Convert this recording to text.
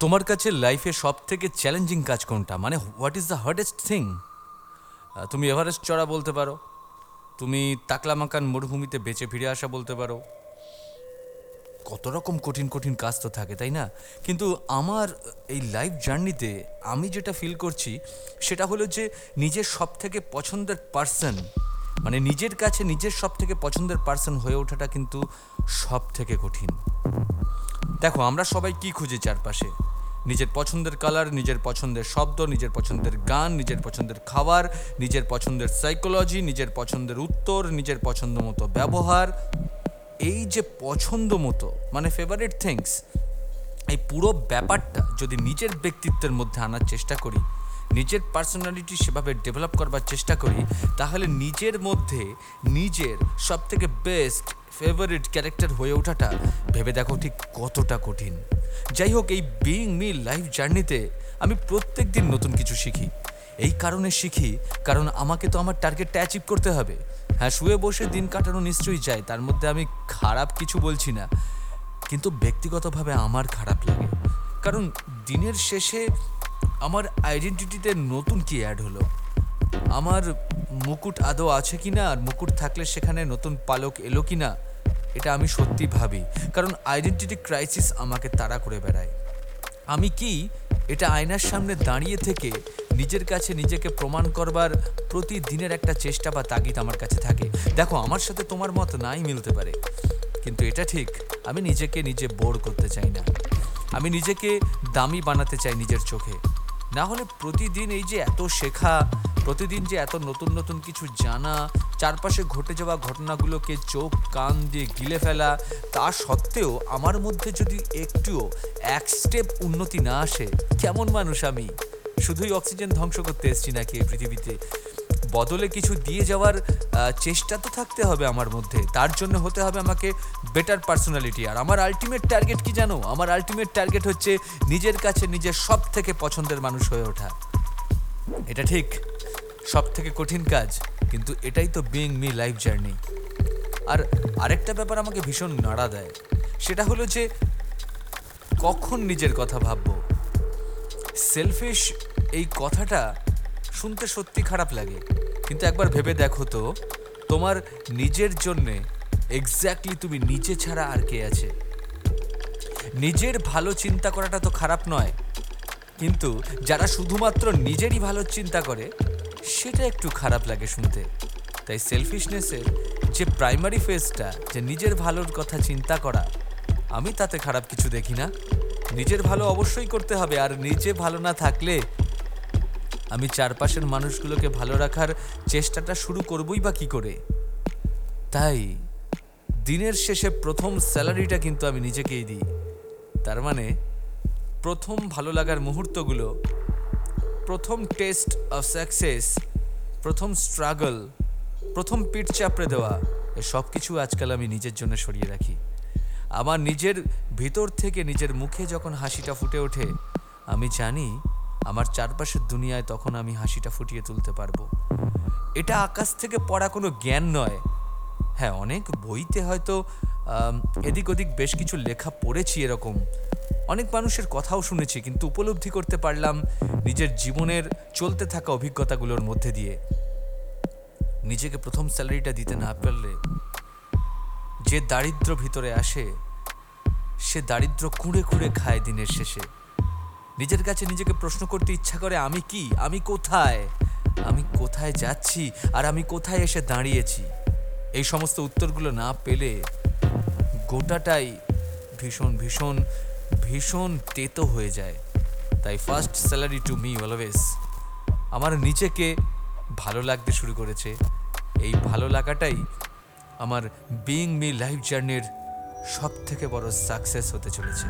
তোমার কাছে লাইফে সব থেকে চ্যালেঞ্জিং কাজ কোনটা? মানে what is the hardest thing তুমি এভারেস্ট চড়া বলতে পারো। তুমি তাকলামাকান মরুভূমিতে বেঁচে ফিরে আসা বলতে পারো। কত রকম কঠিন কঠিন কাজ তো থাকে, তাই না? কিন্তু আমার এই লাইফ জার্নিতে আমি যেটা ফিল করছি, সেটা হলো যে নিজের সব থেকে পছন্দের পার্সন মানে নিজের কাছে নিজের সব থেকে পছন্দের পার্সন হয়ে ওঠাটা কিন্তু সব থেকে কঠিন। দেখো, আমরা সবাই কি খুঁজি চারপাশে? নিজের পছন্দের কালার নিজের পছন্দের শব্দ, নিজের পছন্দের গান, নিজের পছন্দের খাবার, নিজের পছন্দের সাইকোলজি নিজের পছন্দের উত্তর, নিজের পছন্দ মতো ব্যবহার। এই যে পছন্দ মতো মানে ফেভারিট থিংস এই পুরো ব্যাপারটা যদি নিজের ব্যক্তিত্বের মধ্যে আনার চেষ্টা করি নিজের পার্সোনালিটি সেভাবে ডেভেলপ করবার চেষ্টা করি, তাহলে নিজের মধ্যে নিজের সব থেকে বেস্ট ফেভারিট ক্যারেক্টার হয়ে ওঠাটা ভেবে দেখো ঠিক কতটা কঠিন। যাই হোক, এই বিইং মি লাইফ জার্নিতে আমি প্রত্যেক দিন নতুন কিছু শিখি। এই কারণে শিখি, কারণ আমাকে তো আমার টার্গেটটা অ্যাচিভ করতে হবে। হ্যাঁ শুয়ে বসে দিন কাটানো নিশ্চয়ই চাই তার মধ্যে আমি খারাপ কিছু বলছি না। কিন্তু ব্যক্তিগতভাবে আমার খারাপ লাগে। কারণ দিনের শেষে আমার আইডেন্টিটিতে নতুন কি অ্যাড হলো। আমার মুকুট আদৌ আছে কি না আর মুকুট থাকলে সেখানে নতুন পালক এলো কি না এটা আমি সত্যি ভাবি, কারণ আইডেন্টিটি ক্রাইসিস আমাকে তাড়া করে বেড়ায়। আমি কি এটা আয়নার সামনে দাঁড়িয়ে থেকে নিজের কাছে নিজেকে প্রমাণ করবার প্রতিদিনের একটা চেষ্টা বা তাগিদ আমার কাছে থাকে? দেখো, আমার সাথে তোমার মত নাই মিলতে পারে, কিন্তু এটা ঠিক, আমি নিজেকে নিজে বোর করতে চাই না। আমি নিজেকে দামি বানাতে চাই নিজের চোখে। না হলে প্রতিদিন এই যে এত শেখা, প্রতিদিন যে এত নতুন নতুন কিছু জানা, চারপাশে ঘটে যাওয়া ঘটনাগুলোকে চোখ, কান দিয়ে গিলে ফেলা, তা সত্ত্বেও আমার মধ্যে যদি একটুও এক স্টেপ উন্নতি না আসে, কেমন মানুষ আমি? শুধুই অক্সিজেন ধ্বংস করতে এসেছি নাকি এই পৃথিবীতে? বদলে কিছু দিয়ে যাওয়ার চেষ্টা তো থাকতে হবে আমার মধ্যে। তার জন্য হতে হবে আমাকে বেটার পার্সোনালিটি আর আমার আলটিমেট টার্গেট কি জানো? আমার আলটিমেট টার্গেট হচ্ছে নিজের কাছে নিজের সব থেকে পছন্দের মানুষ হয়ে ওঠা। এটা ঠিক সব থেকে কঠিন কাজ, কিন্তু এটাই তো বিং মি লাইফ জার্নি আর আরেকটা ব্যাপার আমাকে ভীষণ নাড়া দেয়, সেটা হলো যে কখন নিজের কথা ভাববো? সেলফিশ এই কথাটা শুনতে সত্যি খারাপ লাগে। কিন্তু একবার ভেবে দেখো তো, তোমার নিজের জন্যে এক্স্যাক্টলি তুমি নিজে ছাড়া আর কে আছে। নিজের ভালো চিন্তা করাটা তো খারাপ নয়, কিন্তু যারা শুধুমাত্র নিজেরই ভালো চিন্তা করে, সেটা একটু খারাপ লাগে শুনতে। তাই সেলফিশনেসের যে প্রাইমারি ফেজটা যে নিজের ভালোর কথা চিন্তা করা, আমি তাতে খারাপ কিছু দেখি না। নিজের ভালো অবশ্যই করতে হবে, আর নিজে ভালো না থাকলে আমি চারপাশের মানুষগুলোকে ভালো রাখার চেষ্টাটা শুরু করবই বা কি করে? তাই, দিনের শেষে প্রথম স্যালারিটা কিন্তু আমি নিজেকেই দিই। তার মানে প্রথম ভালো লাগার মুহূর্তগুলো, প্রথম টেস্ট অফ সাকসেস, প্রথম স্ট্রাগল, প্রথম পিঠ চাপড়ে দেওয়া সব কিছু আজকাল আমি নিজের জন্য সরিয়ে রাখি। আমার নিজের ভিতর থেকে নিজের মুখে যখন হাসিটা ফুটে ওঠে, আমি জানি আমার চারপাশের দুনিয়ায় তখন আমি হাসিটা ফুটিয়ে তুলতে পারব। এটা আকাশ থেকে পড়া কোনো জ্ঞান নয়। হ্যাঁ অনেক বইতে হয়তো এদিক ওদিক বেশ কিছু লেখা পড়েছি এরকম। অনেক মানুষের কথাও শুনেছি, কিন্তু উপলব্ধি করতে পারলাম নিজের জীবনের চলতে থাকা অভিজ্ঞতাগুলোর মধ্যে দিয়ে। নিজেকে প্রথম স্যালারিটা দিতে না পারলে যে দারিদ্র ভিতরে আসে, সে দারিদ্র কুঁড়ে কুঁড়ে খায় দিনের শেষে। নিজের কাছে নিজেকে প্রশ্ন করতে ইচ্ছা করে, আমি কি? আমি কোথায়? আমি কোথায় যাচ্ছি? আর আমি কোথায় এসে দাঁড়িয়েছি? এই সমস্ত উত্তরগুলো না পেলে গোটাটাই ভীষণ ভীষণ ভীষণ তেতো হয়ে যায়। তাই first salary to me always আমার নিজেকে ভালো লাগতে শুরু করেছে। এই ভালো লাগাটাই আমার বিইং মি লাইফ জার্নির সব থেকে বড় সাকসেস হতে চলেছে।